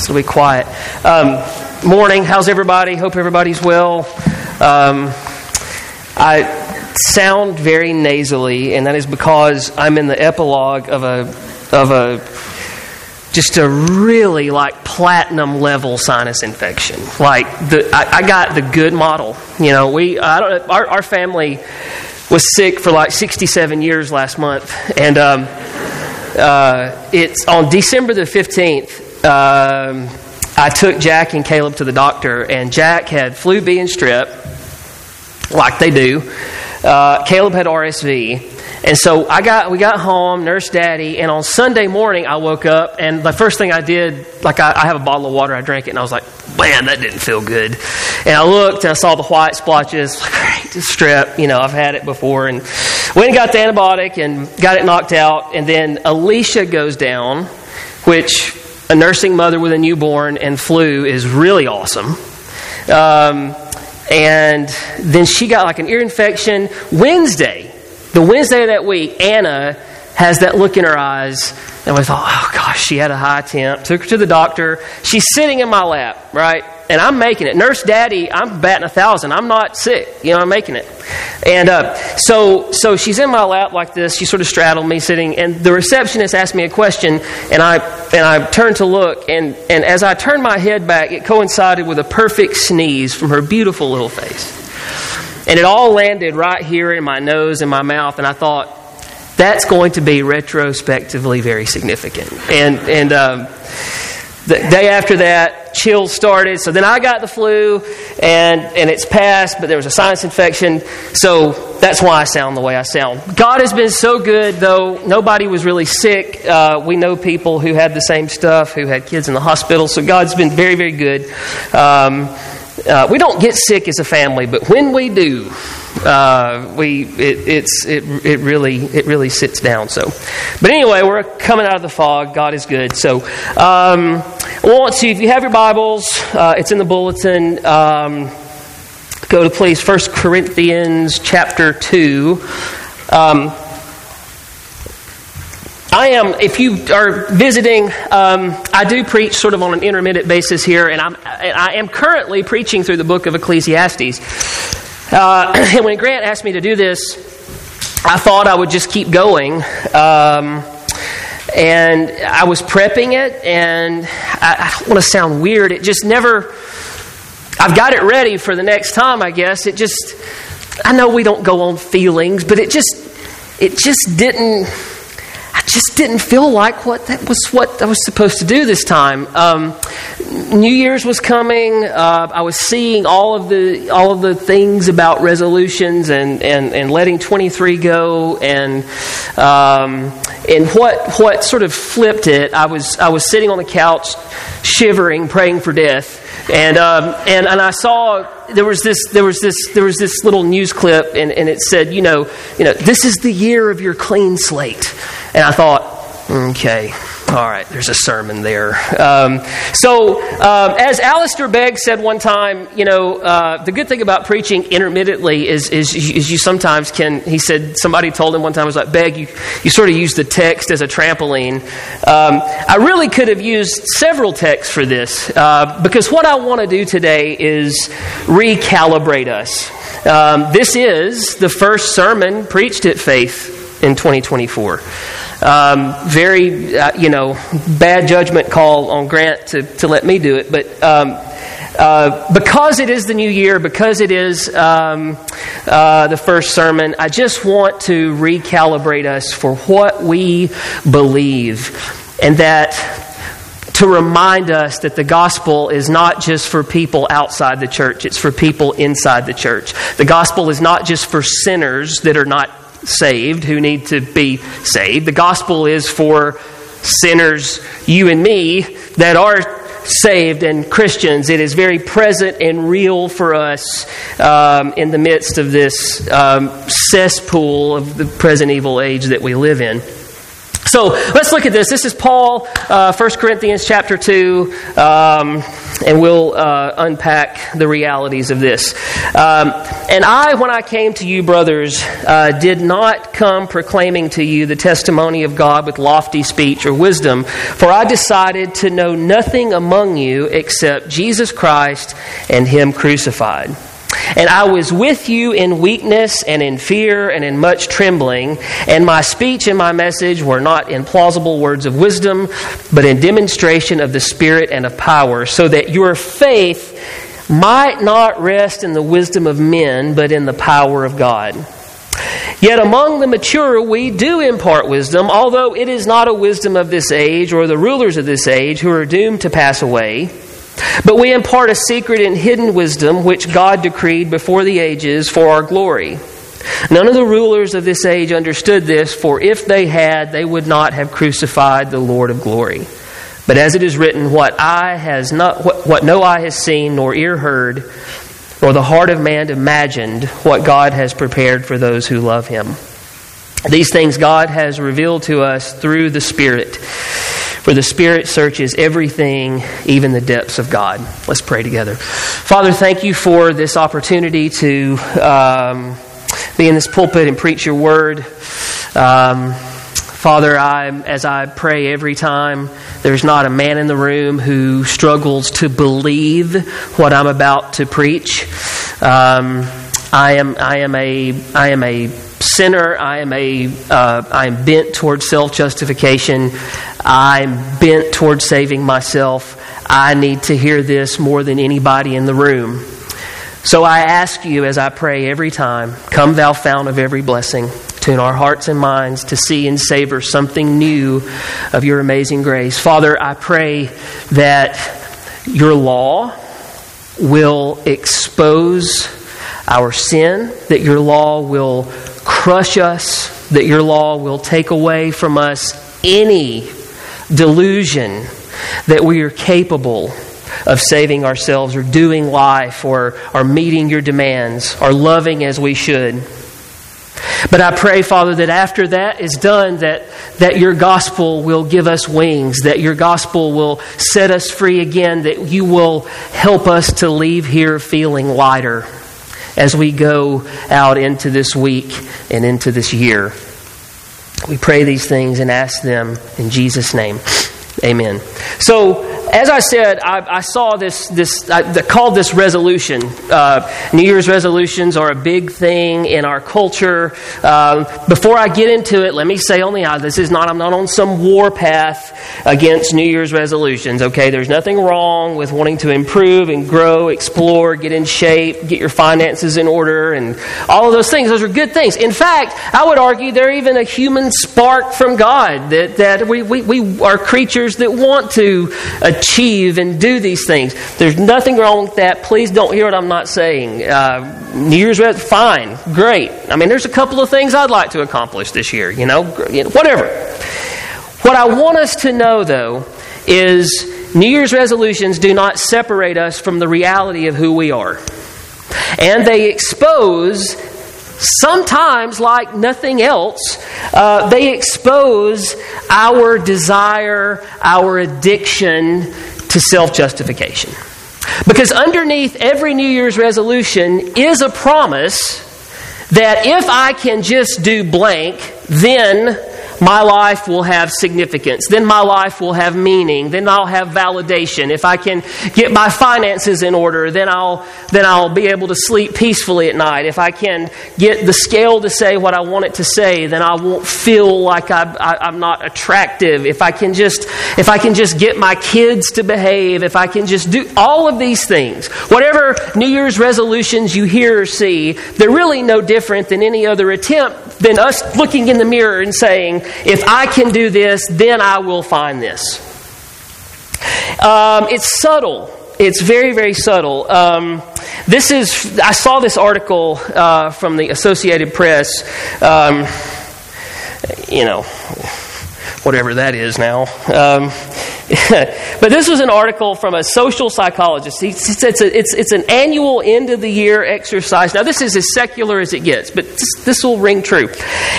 So be quiet. Um, morning. How's everybody? Hope everybody's well. Um, I sound very nasally, and that is because I'm in the epilogue of a of a just a really like platinum level sinus infection. Like the I, I got the good model. You know, we I don't our, our family was sick for like 67 years last month, and um, uh, it's on December the 15th. Um, I took Jack and Caleb to the doctor, and Jack had flu B and strep, like they do. Uh, Caleb had RSV. And so I got, we got home, nurse daddy, and on Sunday morning I woke up, and the first thing I did, like I, I have a bottle of water, I drank it, and I was like, man, that didn't feel good. And I looked and I saw the white splotches, great, strep, you know, I've had it before, and went and got the antibiotic and got it knocked out, and then Alicia goes down, which a nursing mother with a newborn and flu is really awesome. Um, and then she got like an ear infection. Wednesday, the Wednesday of that week, Anna has that look in her eyes, and we thought, oh gosh, she had a high temp. Took her to the doctor. She's sitting in my lap, right? And I'm making it. Nurse Daddy, I'm batting a thousand. I'm not sick. You know, I'm making it. And uh, so, so she's in my lap like this. She sort of straddled me sitting, and the receptionist asked me a question, and I and I turned to look, and and as I turned my head back, it coincided with a perfect sneeze from her beautiful little face, and it all landed right here in my nose and my mouth, and I thought. That's going to be retrospectively very significant, and and um, the day after that, chills started. So then I got the flu, and, and it's passed, but there was a sinus infection. So that's why I sound the way I sound. God has been so good, though. Nobody was really sick. Uh, we know people who had the same stuff, who had kids in the hospital. So God's been very, very good. Um, uh, we don't get sick as a family, but when we do, uh, we it, it's it, it really it really sits down. So, but anyway, we're coming out of the fog. God is good. So, um, want to if you have your Bibles, uh, it's in the bulletin. Um, go to please First Corinthians chapter two. Um, I am, if you are visiting, um, I do preach sort of on an intermittent basis here, and I'm, I am currently preaching through the book of Ecclesiastes. Uh, and when Grant asked me to do this, I thought I would just keep going. Um, and I was prepping it, and I, I don't want to sound weird. It just never, I've got it ready for the next time, I guess. It just, I know we don't go on feelings, but it just, it just didn't just didn't feel like what that was what I was supposed to do this time. Um, New Year's was coming. Uh, I was seeing all of the all of the things about resolutions and and, and letting 23 go and um, and what what sort of flipped it. I was I was sitting on the couch, shivering, praying for death. And, um, and, and I saw there was this, there was this, there was this little news clip and, and it said, you know, you know, this is the year of your clean slate. And I thought, okay, all right, there's a sermon there. Um, so, um, as Alistair Begg said one time, you know, uh, the good thing about preaching intermittently is, is, is, you sometimes can, he said, somebody told him one time, I was like, Begg, you, you sort of use the text as a trampoline. Um, I really could have used several texts for this uh, because what I want to do today is recalibrate us. Um, this is the first sermon preached at Faith in 2024. Um, very, uh, you know, bad judgment call on Grant to, to let me do it, but um, uh, because it is the new year, because it is um, uh, the first sermon, I just want to recalibrate us for what we believe, and that to remind us that the gospel is not just for people outside the church, it's for people inside the church. The gospel is not just for sinners that are not saved who need to be saved. The gospel is for sinners, you and me, that are saved and Christians. It is very present and real for us um, in the midst of this um, cesspool of the present evil age that we live in. So let's look at this. This is Paul, uh, 1 Corinthians chapter 2, um, and we'll uh, unpack the realities of this. Um, and I, when I came to you, brothers, uh, did not come proclaiming to you the testimony of God with lofty speech or wisdom, for I decided to know nothing among you except Jesus Christ and Him crucified. And I was with you in weakness and in fear and in much trembling. And my speech and my message were not in plausible words of wisdom, but in demonstration of the Spirit and of power, so that your faith might not rest in the wisdom of men, but in the power of God. Yet among the mature we do impart wisdom, although it is not a wisdom of this age or the rulers of this age who are doomed to pass away. But we impart a secret and hidden wisdom which God decreed before the ages for our glory. None of the rulers of this age understood this, for if they had, they would not have crucified the Lord of glory. But as it is written, what eye has not what, what no eye has seen, nor ear heard, nor the heart of man imagined, what God has prepared for those who love him. These things God has revealed to us through the Spirit. For the Spirit searches everything, even the depths of God. Let's pray together. Father, thank you for this opportunity to um, be in this pulpit and preach your word. Um, Father, I, as I pray every time, there's not a man in the room who struggles to believe what I'm about to preach. Um, I am, I am a, I am a sinner. I am a, uh, I am bent towards self justification. I'm bent towards saving myself. I need to hear this more than anybody in the room. So I ask you as I pray every time, come thou fount of every blessing, tune our hearts and minds to see and savor something new of your amazing grace. Father, I pray that your law will expose our sin, that your law will crush us, that your law will take away from us any delusion that we are capable of saving ourselves or doing life or, or meeting your demands or loving as we should. But I pray, Father, that after that is done, that, that your gospel will give us wings, that your gospel will set us free again, that you will help us to leave here feeling lighter as we go out into this week and into this year. We pray these things and ask them in Jesus' name. Amen. So, as I said, I, I saw this, this I called this resolution. Uh, New Year's resolutions are a big thing in our culture. Um, before I get into it, let me say only I, this is not, I'm not on some war path against New Year's resolutions, okay? There's nothing wrong with wanting to improve and grow, explore, get in shape, get your finances in order, and all of those things. Those are good things. In fact, I would argue they're even a human spark from God that, that we, we, we are creatures that want to achieve and do these things. There's nothing wrong with that. Please don't hear what I'm not saying. Uh, New Year's Res, fine, great. I mean, there's a couple of things I'd like to accomplish this year, you know, whatever. What I want us to know, though, is New Year's resolutions do not separate us from the reality of who we are. And they expose sometimes, like nothing else, uh, they expose our desire, our addiction to self justification. Because underneath every New Year's resolution is a promise that if I can just do blank, then my life will have significance. Then my life will have meaning. Then I'll have validation. If I can get my finances in order, then I'll, then I'll be able to sleep peacefully at night. If I can get the scale to say what I want it to say, then I won't feel like I, I, I'm not attractive. If I can just, if I can just get my kids to behave, if I can just do all of these things, whatever New Year's resolutions you hear or see, they're really no different than any other attempt than us looking in the mirror and saying, if I can do this, then I will find this. Um, it's subtle. It's very, very subtle. Um, this is, I saw this article uh, from the Associated Press. Um, you know, whatever that is now. But this was an article from a social psychologist. It's, it's, an annual end of the year exercise. Now, this is as secular as it gets, but this, this will ring true.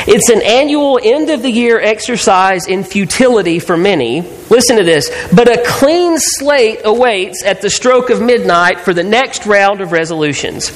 It's an annual end of the year exercise in futility for many. Listen to this. But a clean slate awaits at the stroke of midnight for the next round of resolutions.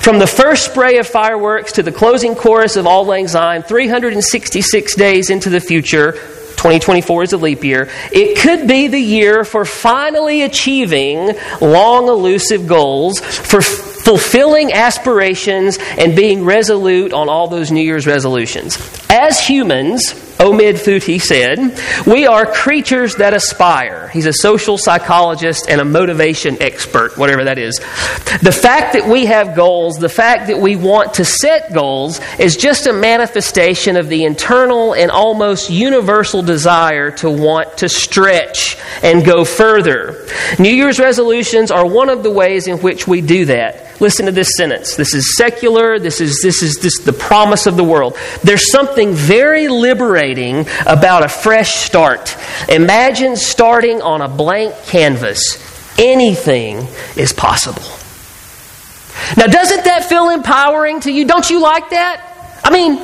From the first spray of fireworks to the closing chorus of Auld Lang Syne, 366 days into the future, 2024 is a leap year. It could be the year for finally achieving long elusive goals, for fulfilling aspirations, and being resolute on all those New Year's resolutions. As humans, Omid Fotuhi said, We are creatures that aspire. He's a social psychologist and a motivation expert, whatever that is. The fact that we have goals, the fact that we want to set goals, is just a manifestation of the internal and almost universal desire to want to stretch and go further. New Year's resolutions are one of the ways in which we do that. Listen to this sentence. This is secular. This is, this is this, the promise of the world. There's something very liberating about a fresh start. Imagine starting on a blank canvas. Anything is possible. Now, doesn't that feel empowering to you? Don't you like that? I mean,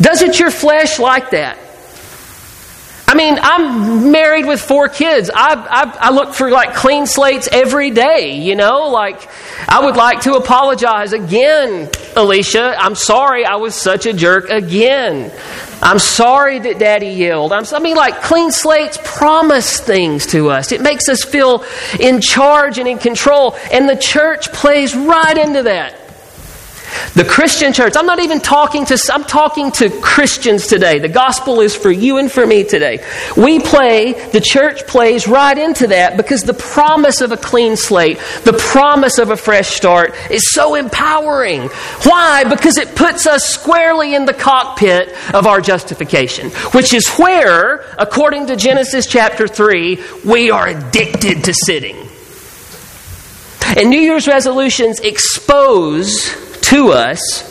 doesn't your flesh like that? I mean, I'm married with four kids. I, I, I, look for like clean slates every day, you know? Like, I would like to apologize again, Alicia. I'm sorry I was such a jerk again. I'm sorry that daddy yelled. I'm, I mean, like, clean slates promise things to us. It makes us feel in charge and in control. And the church plays right into that. The Christian church, I'm not even talking to, I'm talking to Christians today. The gospel is for you and for me today. We play, the church plays right into that because the promise of a clean slate, the promise of a fresh start is so empowering. Why? Because it puts us squarely in the cockpit of our justification, which is where, according to Genesis chapter 3, we are addicted to sitting. And New Year's resolutions expose to us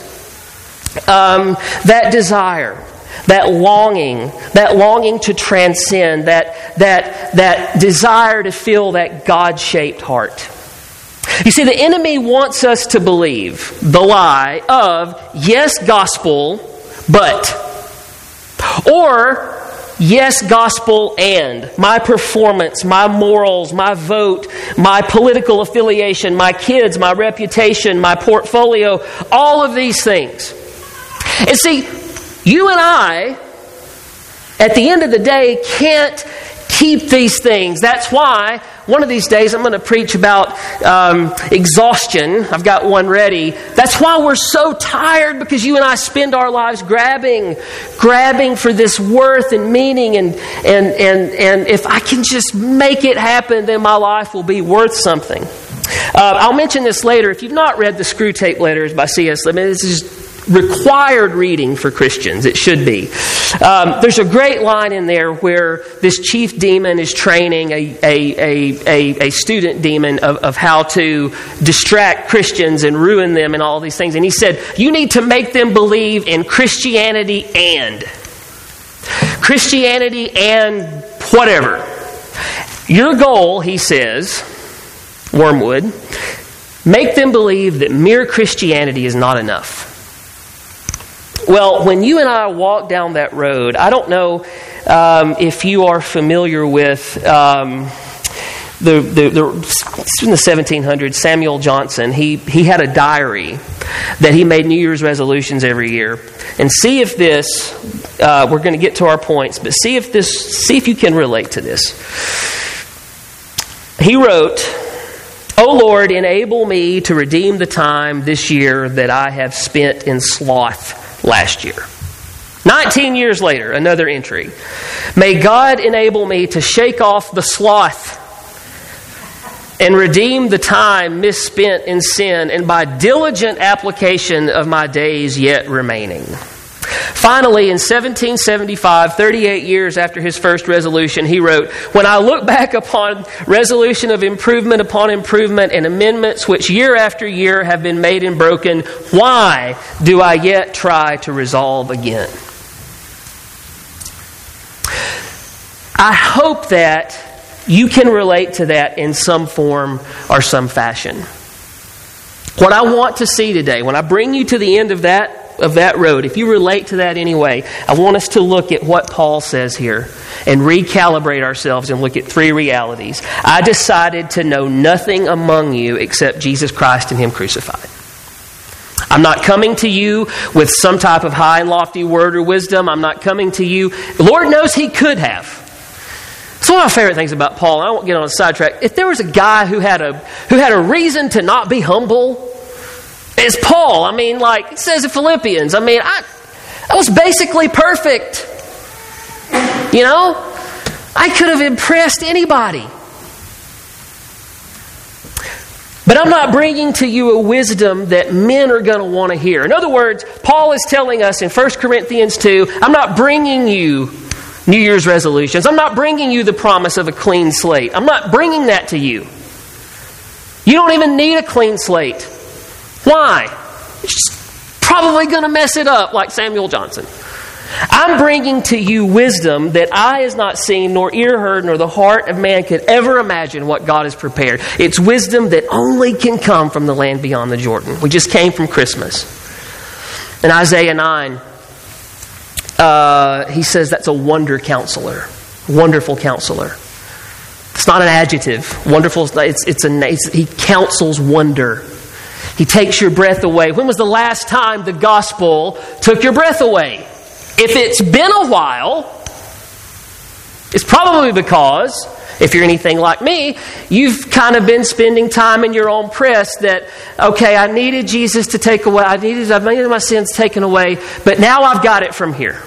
um, that desire, that longing, that longing to transcend, that, that, that desire to feel that God shaped heart. You see, the enemy wants us to believe the lie of, yes, gospel, but. Or, yes, gospel and my performance, my morals, my vote, my political affiliation, my kids, my reputation, my portfolio, all of these things. And see, you and I, at the end of the day, can't keep these things. That's why one of these days I'm going to preach about um, exhaustion. I've got one ready. That's why we're so tired because you and I spend our lives grabbing, grabbing for this worth and meaning. And, and, and, and if I can just make it happen, then my life will be worth something. Uh, I'll mention this later. If you've not read the Screwtape Letters by C.S. Lewis, this is required reading for Christians. It should be. Um, there's a great line in there where this chief demon is training a, a, a, a, student demon of, of how to distract Christians and ruin them and all these things. And he said, You need to make them believe in Christianity and. Christianity and whatever. Your goal, he says, Wormwood, make them believe that mere Christianity is not enough. Well, when you and I walk down that road, I don't know um, if you are familiar with. Um, the, the, the, in the 1700s, Samuel Johnson, he, he had a diary that he made New Year's resolutions every year. And see if this, uh, we're going to get to our points, but see if this, see if you can relate to this. He wrote, O Lord, enable me to redeem the time this year that I have spent in sloth last year. 19 years later, another entry. May God enable me to shake off the sloth and redeem the time misspent in sin and by diligent application of my days yet remaining. Finally, in 1775, 38 years after his first resolution, he wrote, When I look back upon resolution of improvement upon improvement and amendments which year after year have been made and broken, why do I yet try to resolve again? I hope that you can relate to that in some form or some fashion. What I want to see today, when I bring you to the end of that of that road, if you relate to that anyway, I want us to look at what Paul says here and recalibrate ourselves and look at three realities. I decided to know nothing among you except Jesus Christ and Him crucified. I'm not coming to you with some type of high and lofty word or wisdom. I'm not coming to you. The Lord knows He could have. It's one of my favorite things about Paul. I won't get on a sidetrack. If there was a guy who had a who had a reason to not be humble, it's Paul. I mean, like it says in Philippians. I mean, I, I was basically perfect. You know, I could have impressed anybody. But I'm not bringing to you a wisdom that men are going to want to hear. In other words, Paul is telling us in 1 Corinthians 2 I'm not bringing you New Year's resolutions. I'm not bringing you the promise of a clean slate. I'm not bringing that to you. You don't even need a clean slate. Why? It's probably going to mess it up like Samuel Johnson. I'm bringing to you wisdom that eye has not seen, nor ear heard, nor the heart of man could ever imagine what God has prepared. It's wisdom that only can come from the land beyond the Jordan. We just came from Christmas. In Isaiah 9, uh, he says that's a wonder counselor, wonderful counselor. It's not an adjective. Wonderful, it's, it's a, it's, he counsels wonder. He takes your breath away. When was the last time the gospel took your breath away? If it's been a while, it's probably because, if you're anything like me, you've kind of been spending time in your own press that, okay, I needed Jesus to take away, I needed, I needed my sins taken away, but now I've got it from here.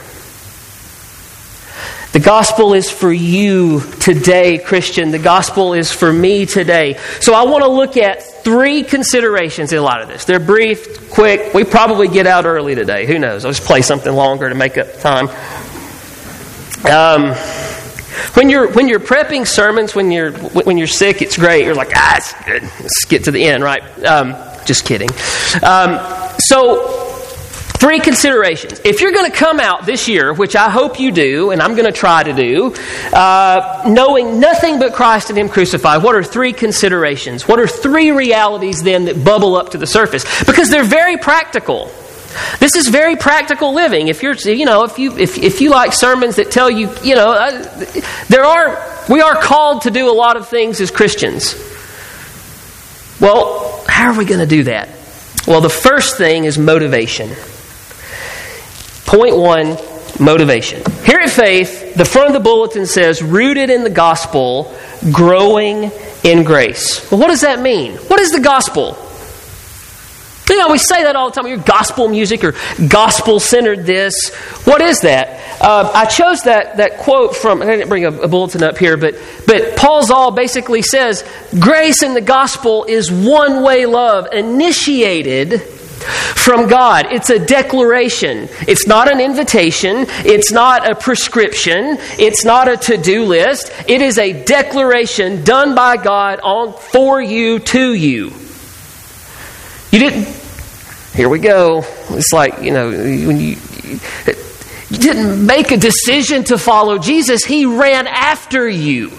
The gospel is for you today, Christian. The gospel is for me today. So I want to look at three considerations in a lot of this. They're brief, quick. We probably get out early today. Who knows? I'll just play something longer to make up time. Um, when you're when you're prepping sermons, when you're when you're sick, it's great. You're like, ah, it's good. Let's get to the end, right? Um, just kidding. Um, so Three considerations. If you're going to come out this year, which I hope you do, and I'm going to try to do, uh, knowing nothing but Christ and Him crucified, what are three considerations? What are three realities then that bubble up to the surface? Because they're very practical. This is very practical living. If you're, you know, if you if, if you like sermons that tell you, you know, uh, there are we are called to do a lot of things as Christians. Well, how are we going to do that? Well, the first thing is motivation. Point one motivation. Here at Faith, the front of the bulletin says, rooted in the gospel, growing in grace. Well, what does that mean? What is the gospel? You know, we say that all the time. Your gospel music or gospel centered this. What is that? Uh, I chose that, that quote from, I didn't bring a, a bulletin up here, but, but Paul Zahl basically says grace in the gospel is one way love initiated from God. It's a declaration. It's not an invitation. It's not a prescription. It's not a to do list. It is a declaration done by God on, for you, to you. You didn't. Here we go. It's like, you know, when you. You didn't make a decision to follow Jesus. He ran after you.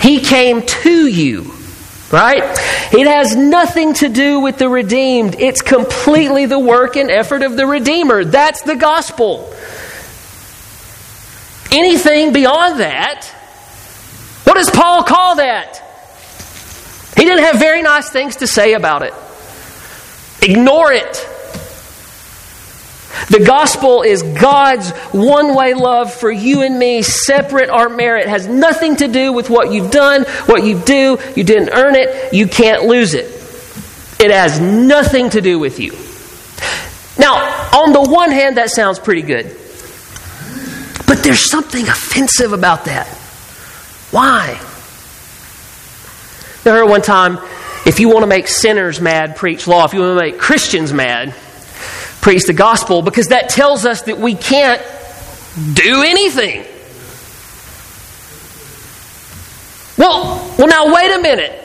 He came to you. Right? It has nothing to do with the redeemed. It's completely the work and effort of the Redeemer. That's the gospel. Anything beyond that, what does Paul call that? He didn't have very nice things to say about it. Ignore it. The gospel is God's one way love for you and me, separate our merit. It has nothing to do with what you've done, what you do. You didn't earn it, you can't lose it. It has nothing to do with you. Now, on the one hand, that sounds pretty good. But there's something offensive about that. Why? I heard one time if you want to make sinners mad, preach law. If you want to make Christians mad, preach the gospel because that tells us that we can't do anything. Well, well now wait a minute.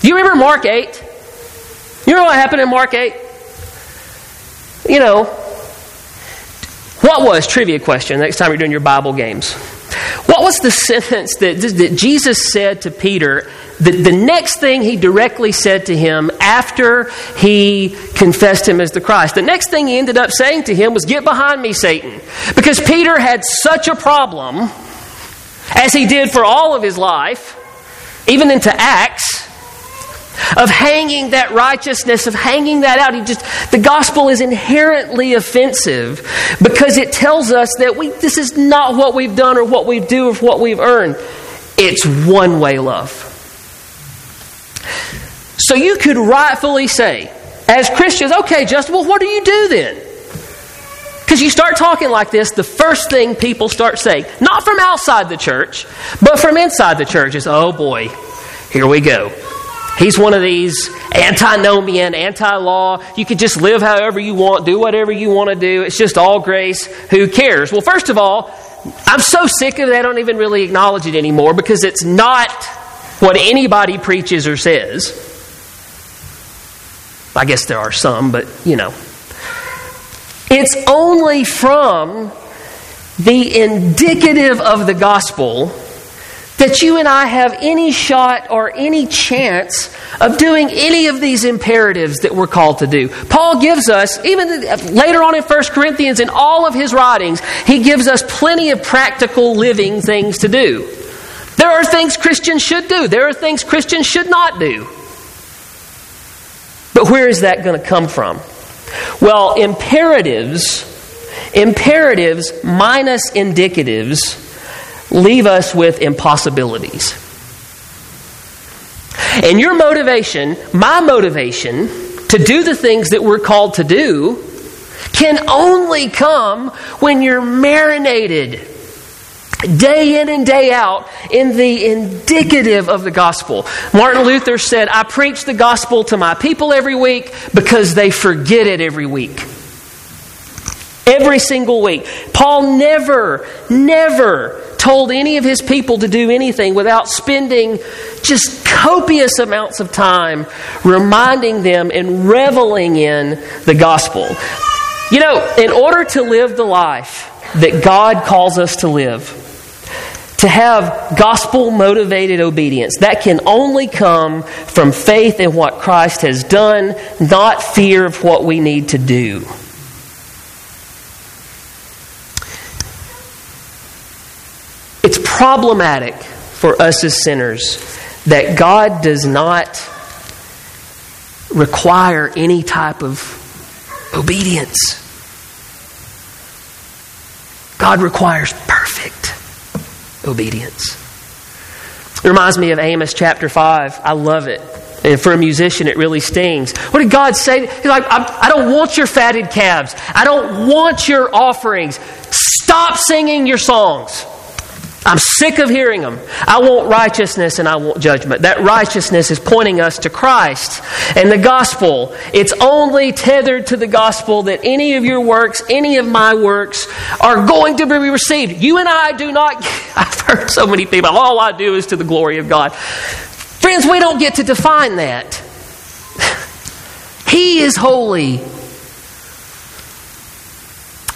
Do you remember Mark 8? You know what happened in Mark 8? You know, What was, trivia question, next time you're doing your Bible games, what was the sentence that, that Jesus said to Peter, the, the next thing he directly said to him after he confessed him as the Christ? The next thing he ended up saying to him was, Get behind me, Satan. Because Peter had such a problem, as he did for all of his life, even into Acts, of hanging that righteousness, of hanging that out. He just the gospel is inherently offensive because it tells us that we this is not what we've done or what we do or what we've earned. It's one way love. So you could rightfully say, as Christians, okay, Justin, well, what do you do then? Because you start talking like this, the first thing people start saying, not from outside the church, but from inside the church, is, oh boy, here we go. He's one of these antinomian, anti law. You can just live however you want, do whatever you want to do. It's just all grace. Who cares? Well, first of all, I'm so sick of it, I don't even really acknowledge it anymore because it's not what anybody preaches or says. I guess there are some, but you know. It's only from the indicative of the gospel that you and I have any shot or any chance of doing any of these imperatives that we're called to do. Paul gives us, even later on in 1 Corinthians, in all of his writings, he gives us plenty of practical living things to do. There are things Christians should do, there are things Christians should not do. But where is that going to come from? Well, imperatives, imperatives minus indicatives leave us with impossibilities. And your motivation, my motivation, to do the things that we're called to do can only come when you're marinated day in and day out in the indicative of the gospel. Martin Luther said, I preach the gospel to my people every week because they forget it every week. Every single week. Paul never, never told any of his people to do anything without spending just copious amounts of time reminding them and reveling in the gospel. You know, in order to live the life that God calls us to live, to have gospel motivated obedience. That can only come from faith in what Christ has done, not fear of what we need to do. It's problematic for us as sinners that God does not require any type of obedience. God requires perfect obedience. It reminds me of Amos chapter 5. I love it. And for a musician, it really stings. What did God say? He's like, I don't want your fatted calves. I don't want your offerings. Stop singing your songs. I'm sick of hearing them. I want righteousness and I want judgment. That righteousness is pointing us to Christ and the gospel. It's only tethered to the gospel that any of your works, any of my works, are going to be received. You and I do not. I've heard so many people, all I do is to the glory of God. Friends, we don't get to define that. He is holy.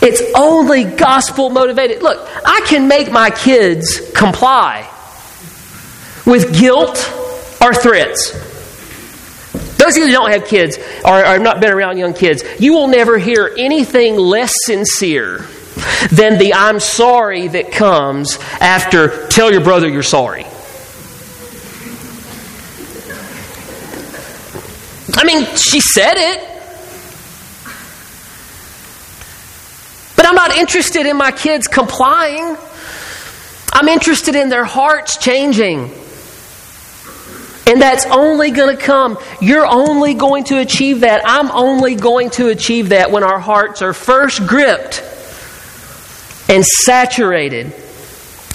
It's only gospel motivated. Look, I can make my kids comply with guilt or threats. Those of you who don't have kids or have not been around young kids, you will never hear anything less sincere than the I'm sorry that comes after tell your brother you're sorry. I mean, she said it. I'm not interested in my kids complying. I'm interested in their hearts changing. And that's only going to come. You're only going to achieve that. I'm only going to achieve that when our hearts are first gripped and saturated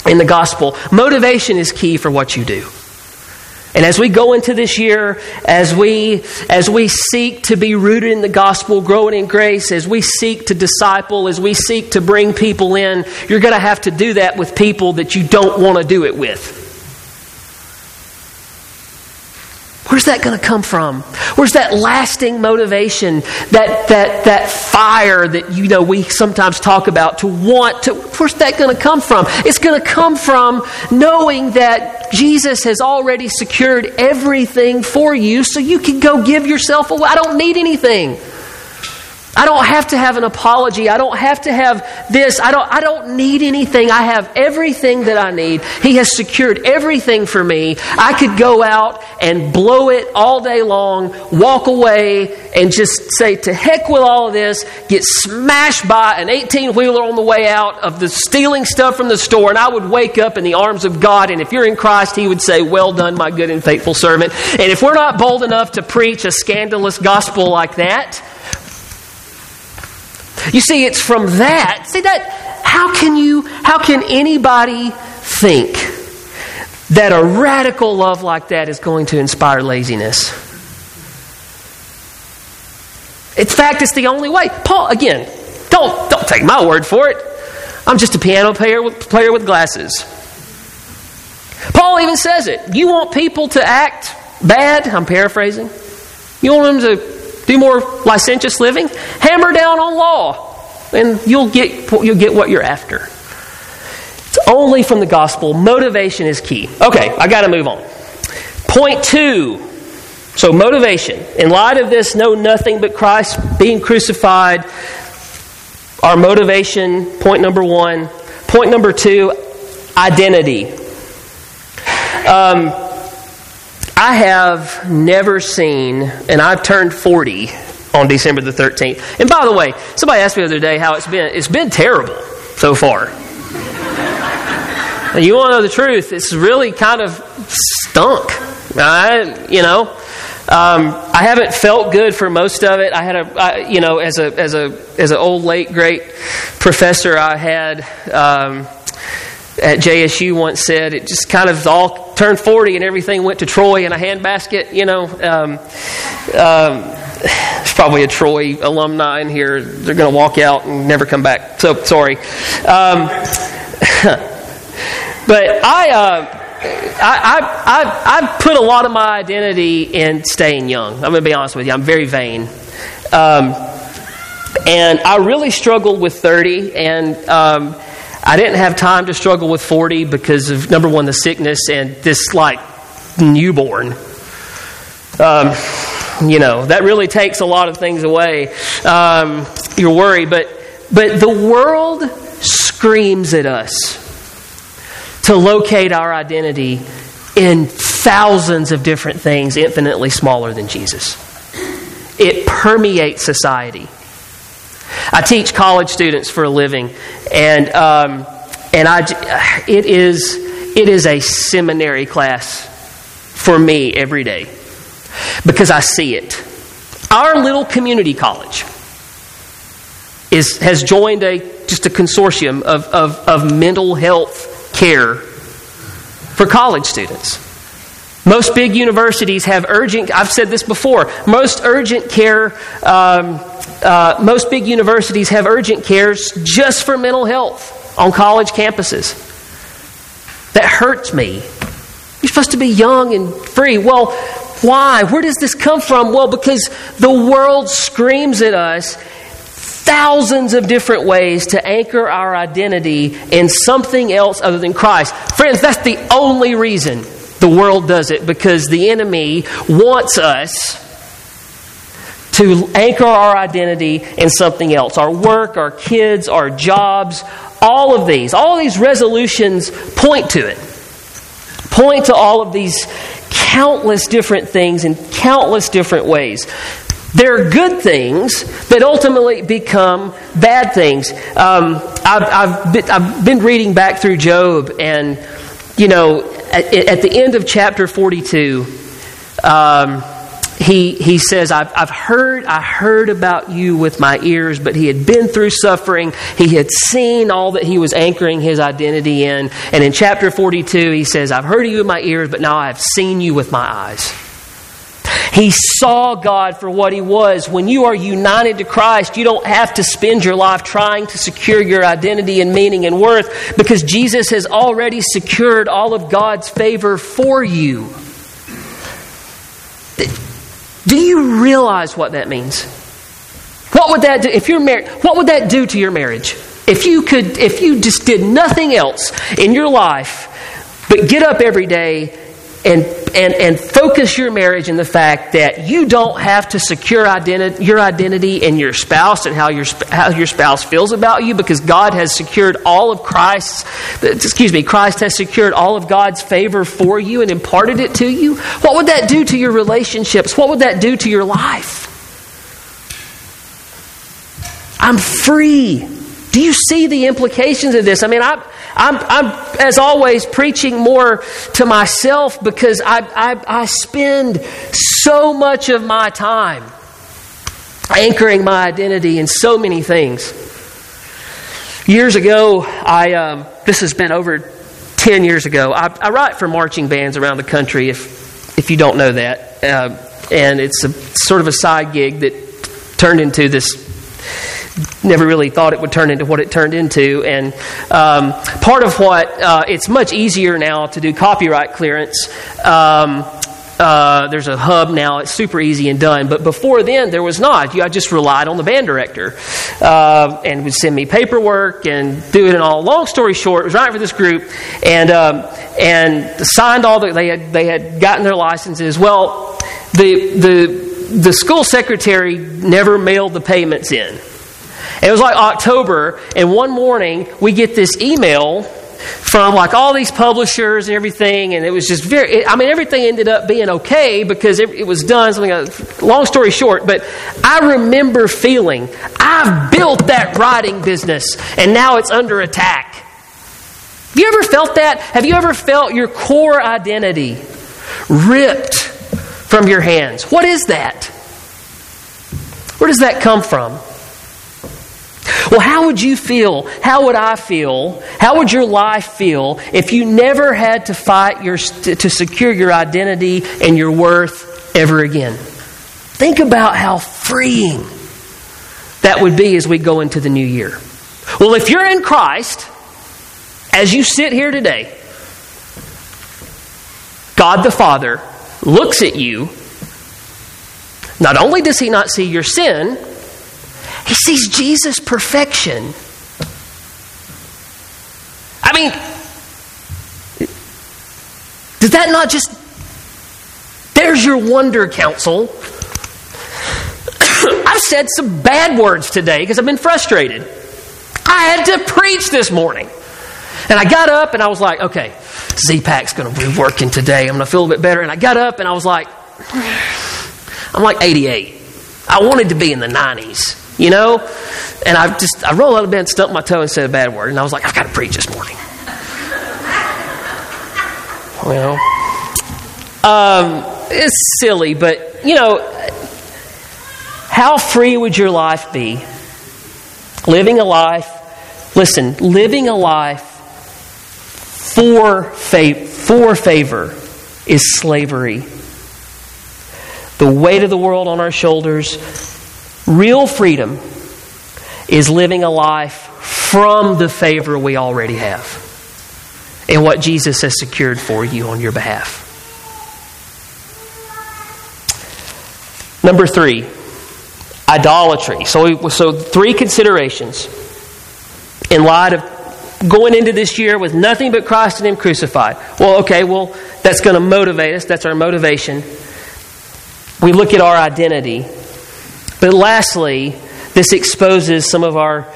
in the gospel. Motivation is key for what you do. And as we go into this year, as we, as we seek to be rooted in the gospel, growing in grace, as we seek to disciple, as we seek to bring people in, you're going to have to do that with people that you don't want to do it with. Where's that going to come from? Where's that lasting motivation, that, that, that fire that you know we sometimes talk about to want to? Where's that going to come from? It's going to come from knowing that Jesus has already secured everything for you so you can go give yourself away. I don't need anything. I don't have to have an apology. I don't have to have this. I don't, I don't need anything. I have everything that I need. He has secured everything for me. I could go out and blow it all day long, walk away, and just say, to heck with all of this, get smashed by an 18 wheeler on the way out of the stealing stuff from the store, and I would wake up in the arms of God. And if you're in Christ, He would say, Well done, my good and faithful servant. And if we're not bold enough to preach a scandalous gospel like that, you see, it's from that. See that? How can you, how can anybody think that a radical love like that is going to inspire laziness? In fact, it's the only way. Paul, again, don't, don't take my word for it. I'm just a piano player with, player with glasses. Paul even says it. You want people to act bad? I'm paraphrasing. You want them to do more licentious living? Hammer down on law, and you'll get, you'll get what you're after. It's only from the gospel. Motivation is key. Okay, I got to move on. Point two. So, motivation. In light of this, know nothing but Christ being crucified. Our motivation, point number one. Point number two, identity. Um, I have never seen, and I've turned 40 on December the 13th. And by the way, somebody asked me the other day how it's been. It's been terrible so far. you want to know the truth? It's really kind of stunk. I, you know, um, I haven't felt good for most of it. I had a, I, you know, as a as a as an old late great professor I had. Um, at JSU once said, it just kind of all turned 40 and everything went to Troy in a handbasket, you know. Um, um, there's probably a Troy alumni in here. They're going to walk out and never come back. So sorry. Um, but I, uh, I, I, I, put a lot of my identity in staying young. I'm going to be honest with you. I'm very vain. Um, and I really struggled with 30. And um, I didn't have time to struggle with 40 because of number one, the sickness, and this like newborn. Um, you know, that really takes a lot of things away. Um, your worry, but but the world screams at us to locate our identity in thousands of different things infinitely smaller than Jesus. It permeates society. I teach college students for a living, and um, and I it is it is a seminary class for me every day because I see it. Our little community college is has joined a just a consortium of, of, of mental health care for college students. Most big universities have urgent, I've said this before, most urgent care um, uh, most big universities have urgent cares just for mental health on college campuses. That hurts me. You're supposed to be young and free. Well, why? Where does this come from? Well, because the world screams at us thousands of different ways to anchor our identity in something else other than Christ. Friends, that's the only reason the world does it because the enemy wants us to anchor our identity in something else our work, our kids, our jobs, all of these. All of these resolutions point to it. Point to all of these countless different things in countless different ways. There are good things that ultimately become bad things. Um, I've, I've, been, I've, been, reading back through Job, and, you know, at, at the end of chapter 42, um, he, he says, I've, I've heard, I heard about you with my ears, but he had been through suffering. He had seen all that he was anchoring his identity in. And in chapter 42, he says, I've heard of you with my ears, but now I have seen you with my eyes. He saw God for what He was. When you are united to Christ, you don't have to spend your life trying to secure your identity and meaning and worth because Jesus has already secured all of God's favor for you. do you realize what that means? What would that do if you're married? What would that do to your marriage? If you could, if you just did nothing else in your life but get up every day and, and, and focus your marriage in the fact that you don't have to secure identity, your identity in your spouse and how your, how your spouse feels about you because God has secured all of Christ's, excuse me, Christ has secured all of God's favor for you and imparted it to you. What would that do to your relationships? What would that do to your life? I'm free. Do you see the implications of this? I mean, I'm, I'm, I'm as always, preaching more to myself because I, I, I spend so much of my time anchoring my identity in so many things. Years ago, I um, this has been over ten years ago. I, I, write for marching bands around the country. If if you don't know that, uh, and it's a sort of a side gig that turned into this never really thought it would turn into what it turned into. And um, part of what uh, it's much easier now to do copyright clearance. Um, uh, there's a hub now. It's super easy and done. But before then, there was not. I just relied on the band director uh, and would send me paperwork and do it. And all. Long story short, it was right for this group, and um, and signed all the. They had they had gotten their licenses. Well, the the the school secretary never mailed the payments in. It was like October, and one morning we get this email from like all these publishers and everything, and it was just very. I mean, everything ended up being okay because it, it was done. Something. Uh, long story short, but I remember feeling I've built that writing business, and now it's under attack. Have you ever felt that? Have you ever felt your core identity ripped from your hands? What is that? Where does that come from? Well, how would you feel? How would I feel? How would your life feel if you never had to fight your, to secure your identity and your worth ever again? Think about how freeing that would be as we go into the new year. Well, if you're in Christ, as you sit here today, God the Father looks at you. Not only does He not see your sin, he sees Jesus' perfection. I mean, does that not just. There's your wonder counsel. I've said some bad words today because I've been frustrated. I had to preach this morning. And I got up and I was like, okay, Z-Pak's going to be working today. I'm going to feel a bit better. And I got up and I was like, I'm like 88. I wanted to be in the 90s you know? And I just, I rolled out of bed, stumped my toe, and said a bad word. And I was like, I've got to preach this morning. well, um, it's silly, but, you know, how free would your life be? Living a life, listen, living a life for, for favor is slavery. The weight of the world on our shoulders, Real freedom is living a life from the favor we already have and what Jesus has secured for you on your behalf. Number three, idolatry. So, so three considerations in light of going into this year with nothing but Christ and Him crucified. Well, okay, well, that's going to motivate us. That's our motivation. We look at our identity but lastly, this exposes some of our,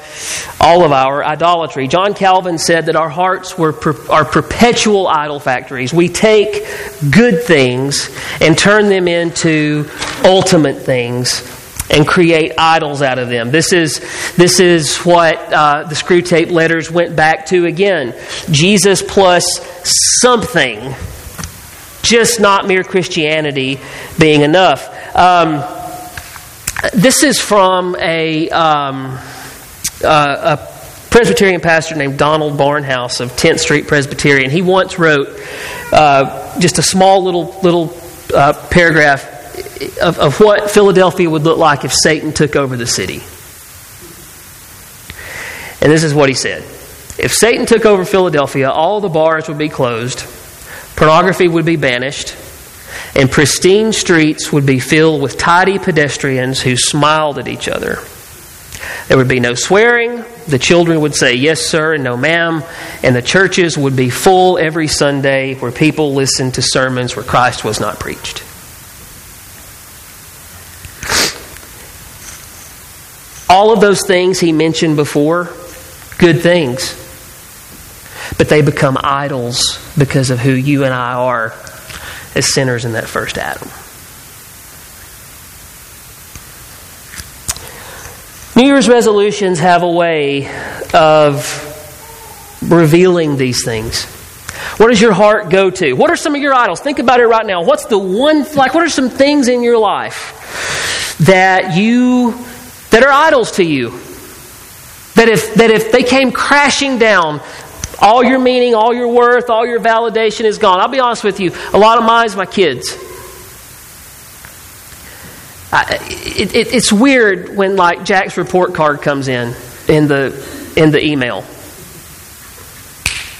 all of our idolatry. John Calvin said that our hearts were per, are perpetual idol factories. We take good things and turn them into ultimate things and create idols out of them. This is, this is what uh, the Screwtape letters went back to again. Jesus plus something, just not mere Christianity being enough. Um, this is from a, um, uh, a Presbyterian pastor named Donald Barnhouse of 10th Street Presbyterian. He once wrote uh, just a small little little uh, paragraph of, of what Philadelphia would look like if Satan took over the city. And this is what he said If Satan took over Philadelphia, all the bars would be closed, pornography would be banished, and pristine streets would be filled with tidy pedestrians who smiled at each other. There would be no swearing. The children would say yes, sir, and no, ma'am. And the churches would be full every Sunday where people listened to sermons where Christ was not preached. All of those things he mentioned before, good things. But they become idols because of who you and I are as sinners in that first Adam. New Year's resolutions have a way of revealing these things. What does your heart go to? What are some of your idols? Think about it right now. What's the one, like, what are some things in your life that you, that are idols to you? That if, that if they came crashing down, all your meaning, all your worth, all your validation is gone. I'll be honest with you, a lot of mine is my kids. I, it, it, it's weird when like Jack's report card comes in in the in the email.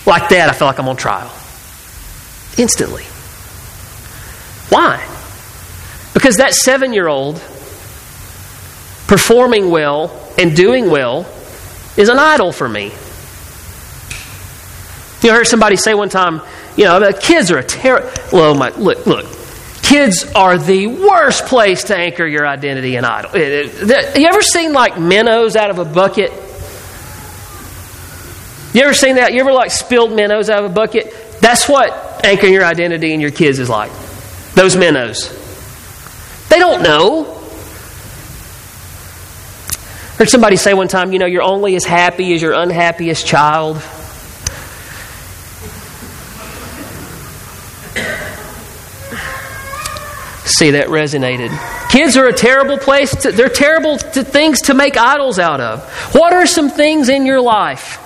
Like that, I feel like I'm on trial. Instantly. Why? Because that seven year old performing well and doing well is an idol for me. You know, I heard somebody say one time, you know, kids are a terrible. Well, my look, look. Kids are the worst place to anchor your identity in idol. You ever seen like minnows out of a bucket? You ever seen that? You ever like spilled minnows out of a bucket? That's what anchoring your identity in your kids is like. Those minnows. They don't know. Heard somebody say one time, you know, you're only as happy as your unhappiest child. See, that resonated. Kids are a terrible place. To, they're terrible to, things to make idols out of. What are some things in your life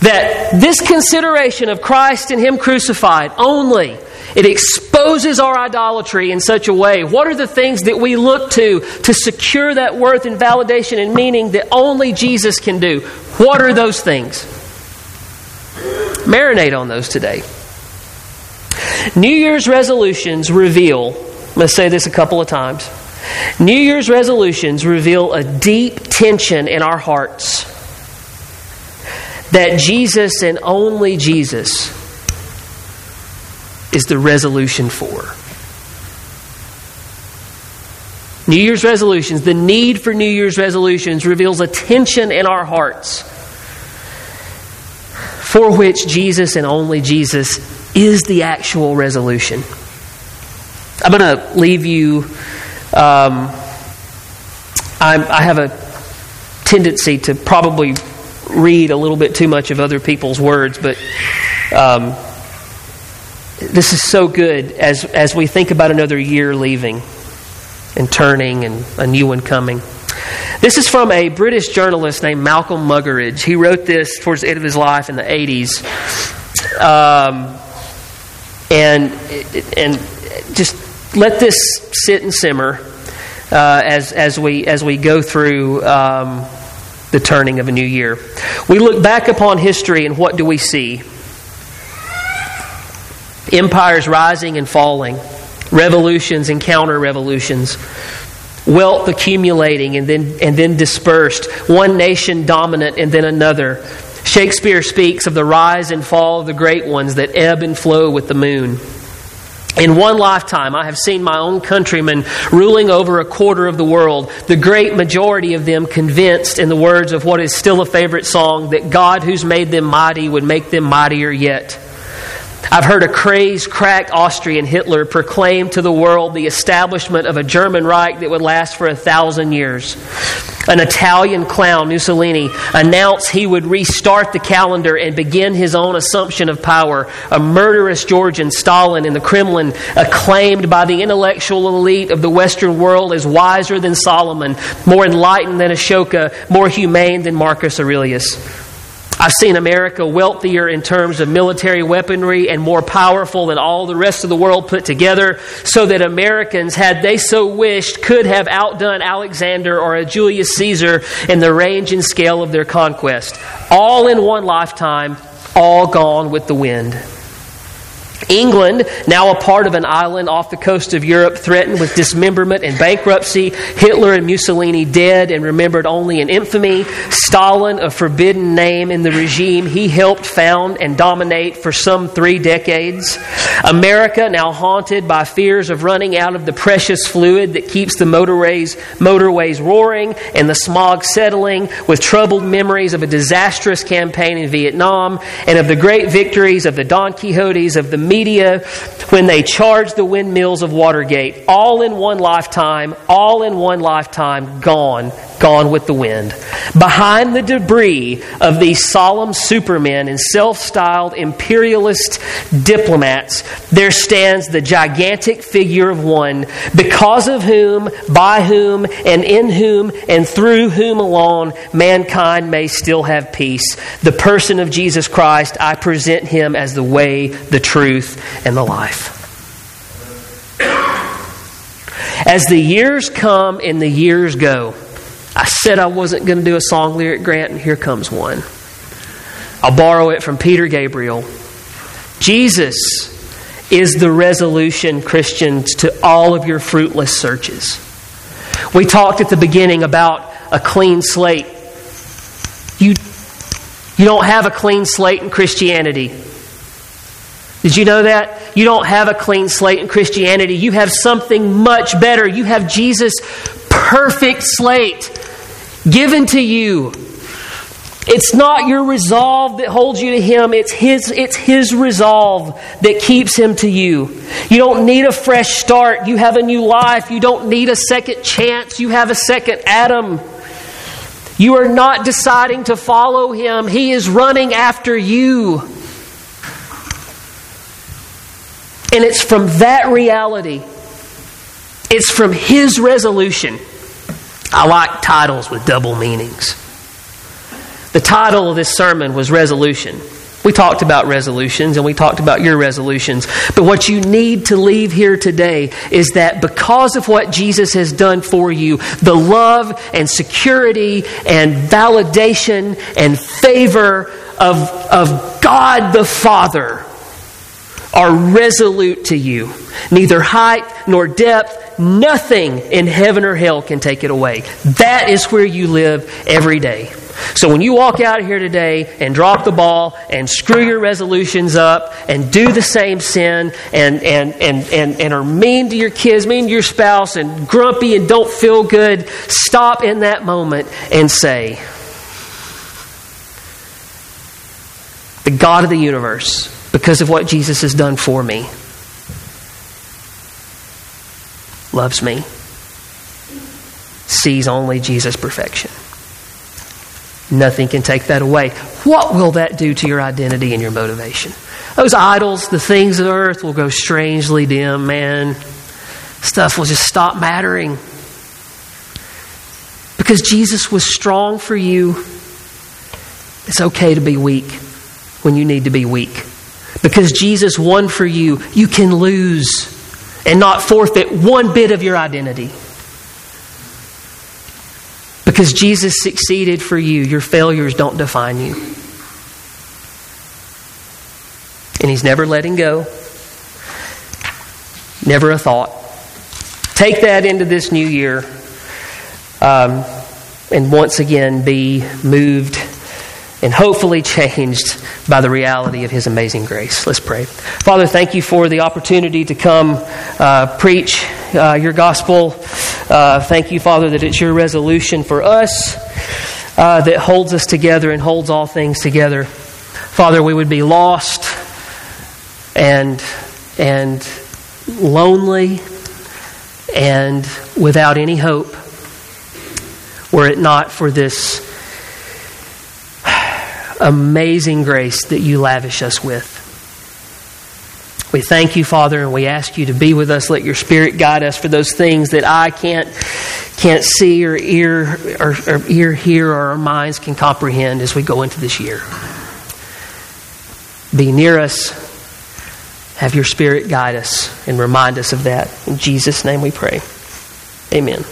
that this consideration of Christ and Him crucified only it exposes our idolatry in such a way. What are the things that we look to to secure that worth and validation and meaning that only Jesus can do? What are those things? Marinate on those today. New Year's resolutions reveal, let's say this a couple of times. New Year's resolutions reveal a deep tension in our hearts that Jesus and only Jesus is the resolution for. New Year's resolutions, the need for New Year's resolutions reveals a tension in our hearts for which Jesus and only Jesus is the actual resolution. I'm going to leave you. Um, i have a tendency to probably read a little bit too much of other people's words, but um, this is so good as, as we think about another year leaving and turning and a new one coming. This is from a British journalist named Malcolm Muggeridge. He wrote this towards the end of his life in the 80s. Um, and, and just let this sit and simmer uh, as, as, we, as we go through um, the turning of a new year. We look back upon history, and what do we see? Empires rising and falling, revolutions and counter revolutions, wealth accumulating and then, and then dispersed, one nation dominant and then another. Shakespeare speaks of the rise and fall of the great ones that ebb and flow with the moon. In one lifetime, I have seen my own countrymen ruling over a quarter of the world, the great majority of them convinced, in the words of what is still a favorite song, that God who's made them mighty would make them mightier yet. I've heard a crazed, cracked Austrian Hitler proclaim to the world the establishment of a German Reich that would last for a thousand years. An Italian clown, Mussolini, announced he would restart the calendar and begin his own assumption of power. A murderous Georgian, Stalin, in the Kremlin, acclaimed by the intellectual elite of the Western world as wiser than Solomon, more enlightened than Ashoka, more humane than Marcus Aurelius. I've seen America wealthier in terms of military weaponry and more powerful than all the rest of the world put together, so that Americans, had they so wished, could have outdone Alexander or a Julius Caesar in the range and scale of their conquest. All in one lifetime, all gone with the wind. England, now a part of an island off the coast of Europe, threatened with dismemberment and bankruptcy. Hitler and Mussolini dead and remembered only in infamy. Stalin, a forbidden name in the regime he helped found and dominate for some three decades. America, now haunted by fears of running out of the precious fluid that keeps the motorways, motorways roaring and the smog settling, with troubled memories of a disastrous campaign in Vietnam and of the great victories of the Don Quixotes of the media when they charged the windmills of Watergate, all in one lifetime, all in one lifetime, gone, gone with the wind. Behind the debris of these solemn supermen and self styled imperialist diplomats, there stands the gigantic figure of one, because of whom, by whom, and in whom, and through whom alone mankind may still have peace. The person of Jesus Christ, I present him as the way, the truth, and the life. As the years come and the years go, I said I wasn't going to do a song lyric grant, and here comes one. I'll borrow it from Peter Gabriel. Jesus is the resolution, Christians, to all of your fruitless searches. We talked at the beginning about a clean slate. You, you don't have a clean slate in Christianity. Did you know that? You don't have a clean slate in Christianity. You have something much better. You have Jesus' perfect slate given to you. It's not your resolve that holds you to Him, it's His, it's His resolve that keeps Him to you. You don't need a fresh start. You have a new life. You don't need a second chance. You have a second Adam. You are not deciding to follow Him, He is running after you. And it's from that reality, it's from His resolution. I like titles with double meanings. The title of this sermon was Resolution. We talked about resolutions and we talked about your resolutions. But what you need to leave here today is that because of what Jesus has done for you, the love and security and validation and favor of, of God the Father are resolute to you. Neither height nor depth, nothing in heaven or hell can take it away. That is where you live every day. So when you walk out of here today and drop the ball and screw your resolutions up and do the same sin and, and, and, and, and are mean to your kids, mean to your spouse, and grumpy and don't feel good, stop in that moment and say, The God of the universe, because of what Jesus has done for me, loves me, sees only Jesus' perfection. Nothing can take that away. What will that do to your identity and your motivation? Those idols, the things of earth will go strangely dim, man. Stuff will just stop mattering. Because Jesus was strong for you, it's okay to be weak when you need to be weak. Because Jesus won for you, you can lose and not forfeit one bit of your identity. Because Jesus succeeded for you, your failures don't define you. And He's never letting go, never a thought. Take that into this new year um, and once again be moved and hopefully changed by the reality of His amazing grace. Let's pray. Father, thank you for the opportunity to come uh, preach uh, your gospel. Uh, thank you, Father, that it's your resolution for us uh, that holds us together and holds all things together. Father, we would be lost and and lonely and without any hope were it not for this amazing grace that you lavish us with. We thank you, Father, and we ask you to be with us. Let your Spirit guide us for those things that I can't can't see or ear or, or ear hear or our minds can comprehend as we go into this year. Be near us. Have your Spirit guide us and remind us of that. In Jesus' name we pray. Amen.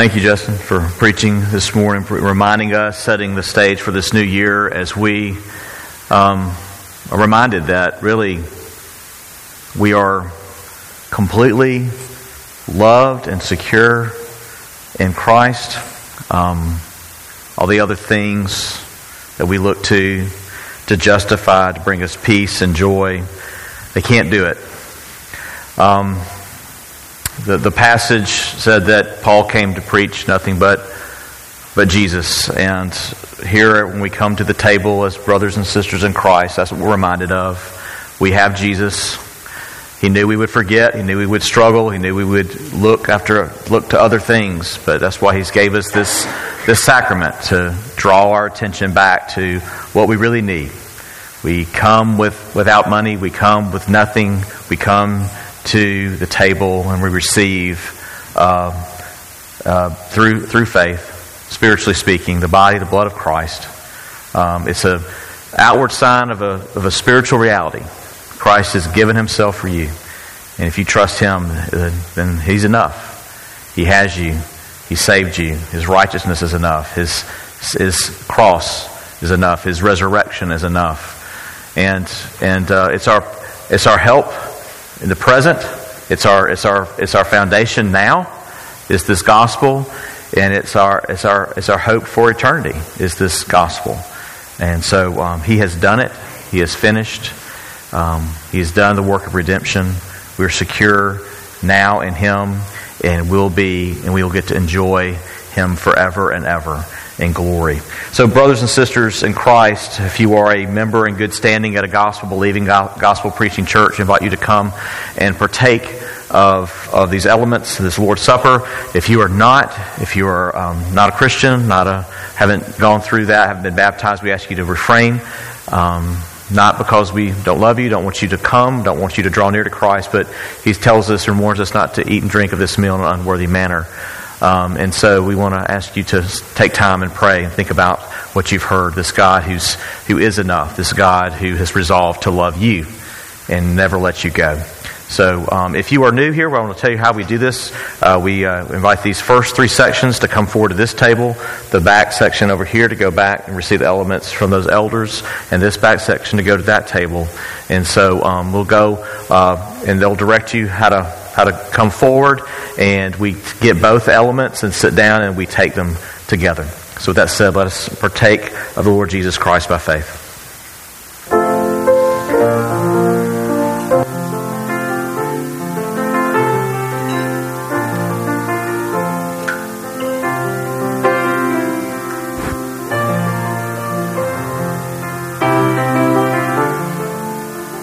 Thank you, Justin, for preaching this morning, reminding us, setting the stage for this new year as we um, are reminded that really we are completely loved and secure in Christ. Um, all the other things that we look to to justify, to bring us peace and joy, they can't do it. Um, the, the passage said that Paul came to preach nothing but, but Jesus. And here, when we come to the table as brothers and sisters in Christ, that's what we're reminded of. We have Jesus. He knew we would forget. He knew we would struggle. He knew we would look after look to other things. But that's why He's gave us this this sacrament to draw our attention back to what we really need. We come with without money. We come with nothing. We come to the table and we receive uh, uh, through through faith, spiritually speaking, the body, the blood of Christ. Um, it's a outward sign of a of a spiritual reality. Christ has given Himself for you, and if you trust Him, then He's enough. He has you. He saved you. His righteousness is enough. His His cross is enough. His resurrection is enough. And and uh, it's our it's our help in the present. It's our, it's our, it's our foundation now, is this gospel, and it's our, it's our, it's our hope for eternity, is this gospel. And so um, he has done it. He has finished. Um, he has done the work of redemption. We're secure now in him, and we'll be, and we will get to enjoy him forever and ever in glory. So, brothers and sisters in Christ, if you are a member in good standing at a gospel believing, gospel preaching church, I invite you to come and partake of, of these elements, this Lord's Supper. If you are not, if you are um, not a Christian, not a, haven't gone through that, haven't been baptized, we ask you to refrain. Um, not because we don't love you, don't want you to come, don't want you to draw near to Christ, but He tells us and warns us not to eat and drink of this meal in an unworthy manner. Um, and so we want to ask you to take time and pray and think about what you've heard. This God who's, who is enough, this God who has resolved to love you and never let you go. So, um, if you are new here, I want to tell you how we do this. Uh, we uh, invite these first three sections to come forward to this table, the back section over here to go back and receive the elements from those elders, and this back section to go to that table. And so um, we'll go, uh, and they'll direct you how to how to come forward, and we get both elements and sit down and we take them together. So, with that said, let us partake of the Lord Jesus Christ by faith.